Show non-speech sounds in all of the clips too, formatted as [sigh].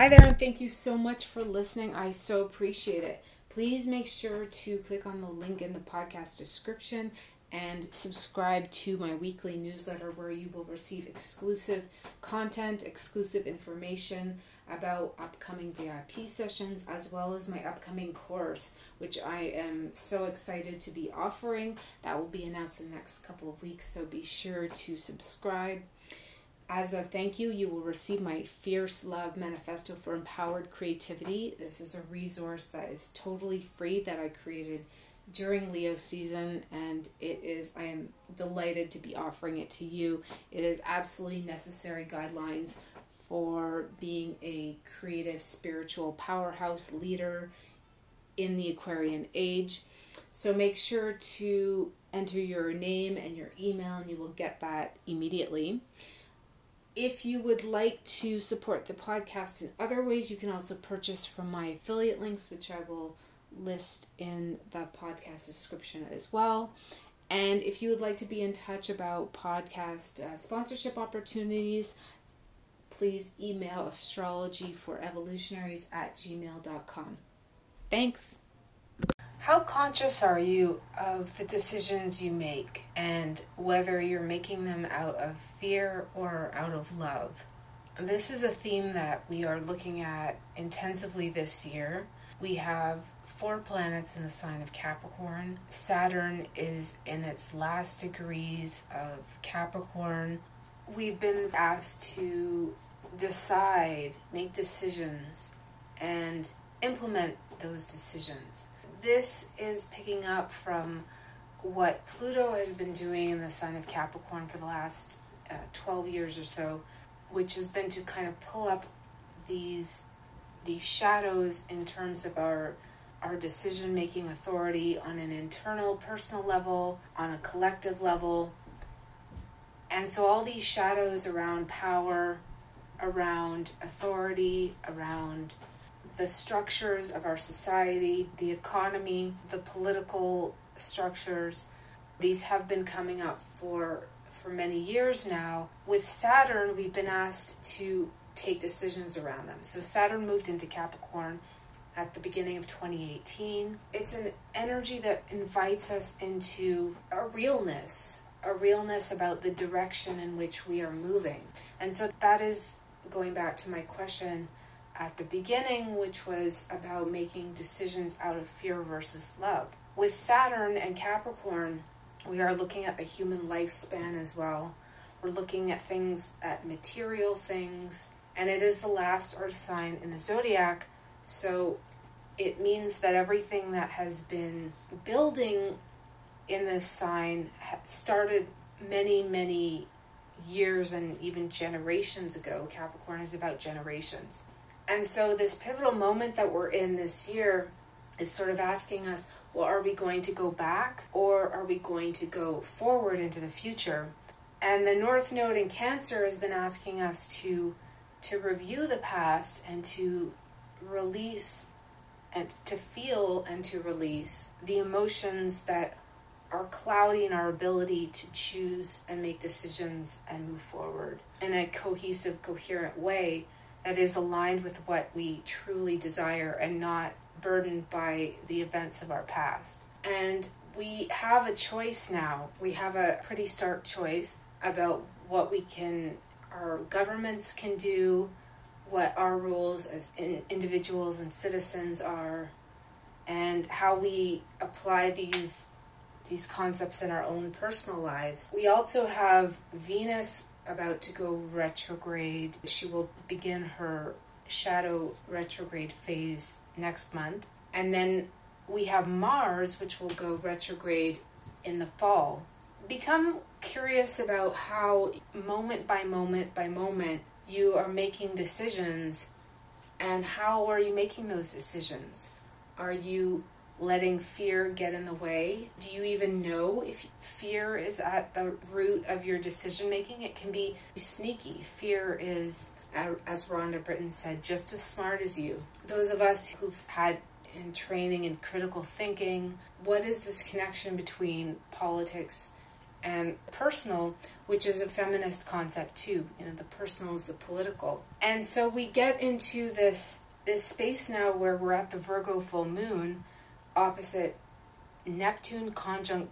Hi there, and thank you so much for listening. I so appreciate it. Please make sure to click on the link in the podcast description and subscribe to my weekly newsletter where you will receive exclusive content, exclusive information about upcoming VIP sessions, as well as my upcoming course, which I am so excited to be offering. That will be announced in the next couple of weeks, so be sure to subscribe. As a thank you, you will receive my Fierce Love Manifesto for Empowered Creativity. This is a resource that is totally free that I created during Leo season, and it is, I am delighted to be offering it to you. It is absolutely necessary guidelines for being a creative, spiritual powerhouse leader in the Aquarian age. So make sure to enter your name and your email, and you will get that immediately. If you would like to support the podcast in other ways, you can also purchase from my affiliate links, which I will list in the podcast description as well. And if you would like to be in touch about podcast uh, sponsorship opportunities, please email astrology for evolutionaries at gmail.com. Thanks. How conscious are you of the decisions you make and whether you're making them out of fear or out of love? This is a theme that we are looking at intensively this year. We have four planets in the sign of Capricorn. Saturn is in its last degrees of Capricorn. We've been asked to decide, make decisions, and implement those decisions this is picking up from what Pluto has been doing in the sign of Capricorn for the last uh, 12 years or so, which has been to kind of pull up these these shadows in terms of our our decision making authority on an internal personal level, on a collective level. And so all these shadows around power, around authority, around the structures of our society, the economy, the political structures. These have been coming up for for many years now. With Saturn, we've been asked to take decisions around them. So Saturn moved into Capricorn at the beginning of 2018. It's an energy that invites us into a realness, a realness about the direction in which we are moving. And so that is going back to my question at the beginning, which was about making decisions out of fear versus love. With Saturn and Capricorn, we are looking at the human lifespan as well. We're looking at things, at material things, and it is the last Earth sign in the zodiac, so it means that everything that has been building in this sign started many, many years and even generations ago. Capricorn is about generations. And so, this pivotal moment that we're in this year is sort of asking us well, are we going to go back or are we going to go forward into the future? And the North Node in Cancer has been asking us to to review the past and to release and to feel and to release the emotions that are clouding our ability to choose and make decisions and move forward in a cohesive, coherent way that is aligned with what we truly desire and not burdened by the events of our past. And we have a choice now. We have a pretty stark choice about what we can, our governments can do, what our roles as in individuals and citizens are, and how we apply these these concepts in our own personal lives. We also have Venus about to go retrograde. She will begin her shadow retrograde phase next month. And then we have Mars, which will go retrograde in the fall. Become curious about how, moment by moment by moment, you are making decisions and how are you making those decisions? Are you letting fear get in the way? Do you even know if fear is at the root of your decision making? It can be sneaky. Fear is, as Rhonda Britten said, just as smart as you. Those of us who've had in training in critical thinking, what is this connection between politics and personal, which is a feminist concept too. You know, the personal is the political. And so we get into this this space now where we're at the Virgo full moon opposite Neptune conjunct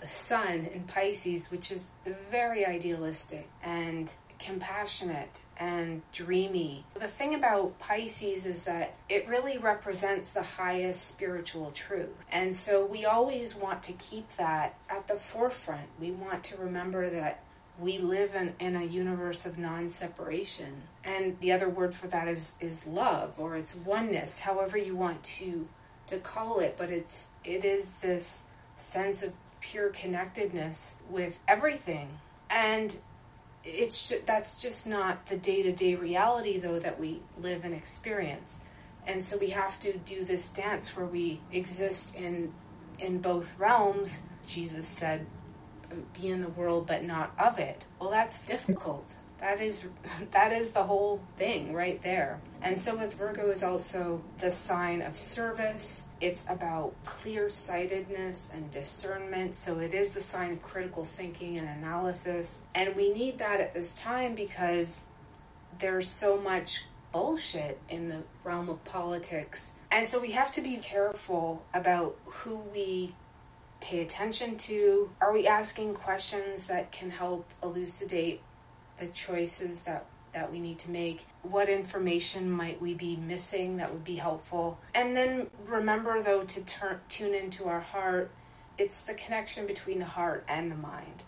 the sun in Pisces, which is very idealistic and compassionate and dreamy. The thing about Pisces is that it really represents the highest spiritual truth. And so we always want to keep that at the forefront. We want to remember that we live in, in a universe of non-separation. And the other word for that is is love or it's oneness, however you want to to call it, but it's it is this sense of pure connectedness with everything. And it's that's just not the day-to-day reality though that we live and experience. And so we have to do this dance where we exist in in both realms jesus said be in the world but not of it. Well that's difficult that is [laughs] that is the whole thing right there. And so with virgo is also the sign of service. It's about clear-sightedness and discernment. So it is the sign of critical thinking and analysis. And we need that at this time because there's so much bullshit in the realm of politics. And so we have to be careful about who we pay attention to. Are we asking questions that can help elucidate the choices that that we need to make. What information might we be missing that would be helpful? And then remember though to turn tune into our heart. It's the connection between the heart and the mind.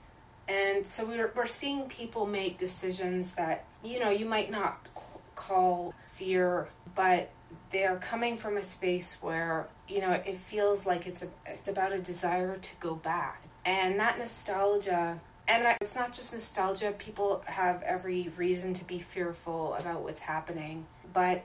And so we're, we're seeing people make decisions that you know you might not call fear but they are coming from a space where you know it feels like it's a, it's about a desire to go back. And that nostalgia and it's not just nostalgia. People have every reason to be fearful about what's happening. But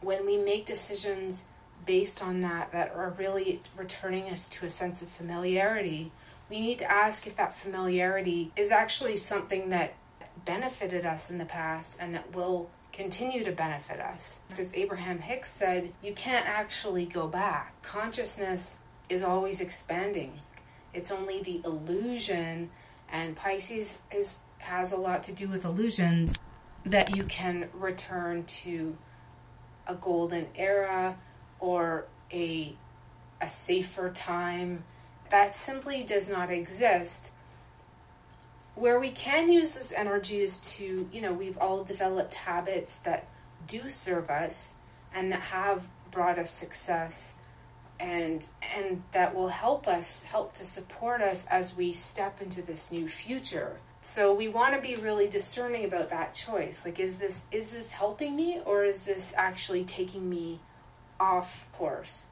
when we make decisions based on that, that are really returning us to a sense of familiarity, we need to ask if that familiarity is actually something that benefited us in the past and that will continue to benefit us. As Abraham Hicks said, you can't actually go back. Consciousness is always expanding. It's only the illusion and Pisces is has a lot to do with illusions that you can return to a golden era or a a safer time that simply does not exist. Where we can use this energy is to you know we've all developed habits that do serve us and that have brought us success and and that will help us help to support us as we step into this new future so we want to be really discerning about that choice like is this is this helping me or is this actually taking me off course.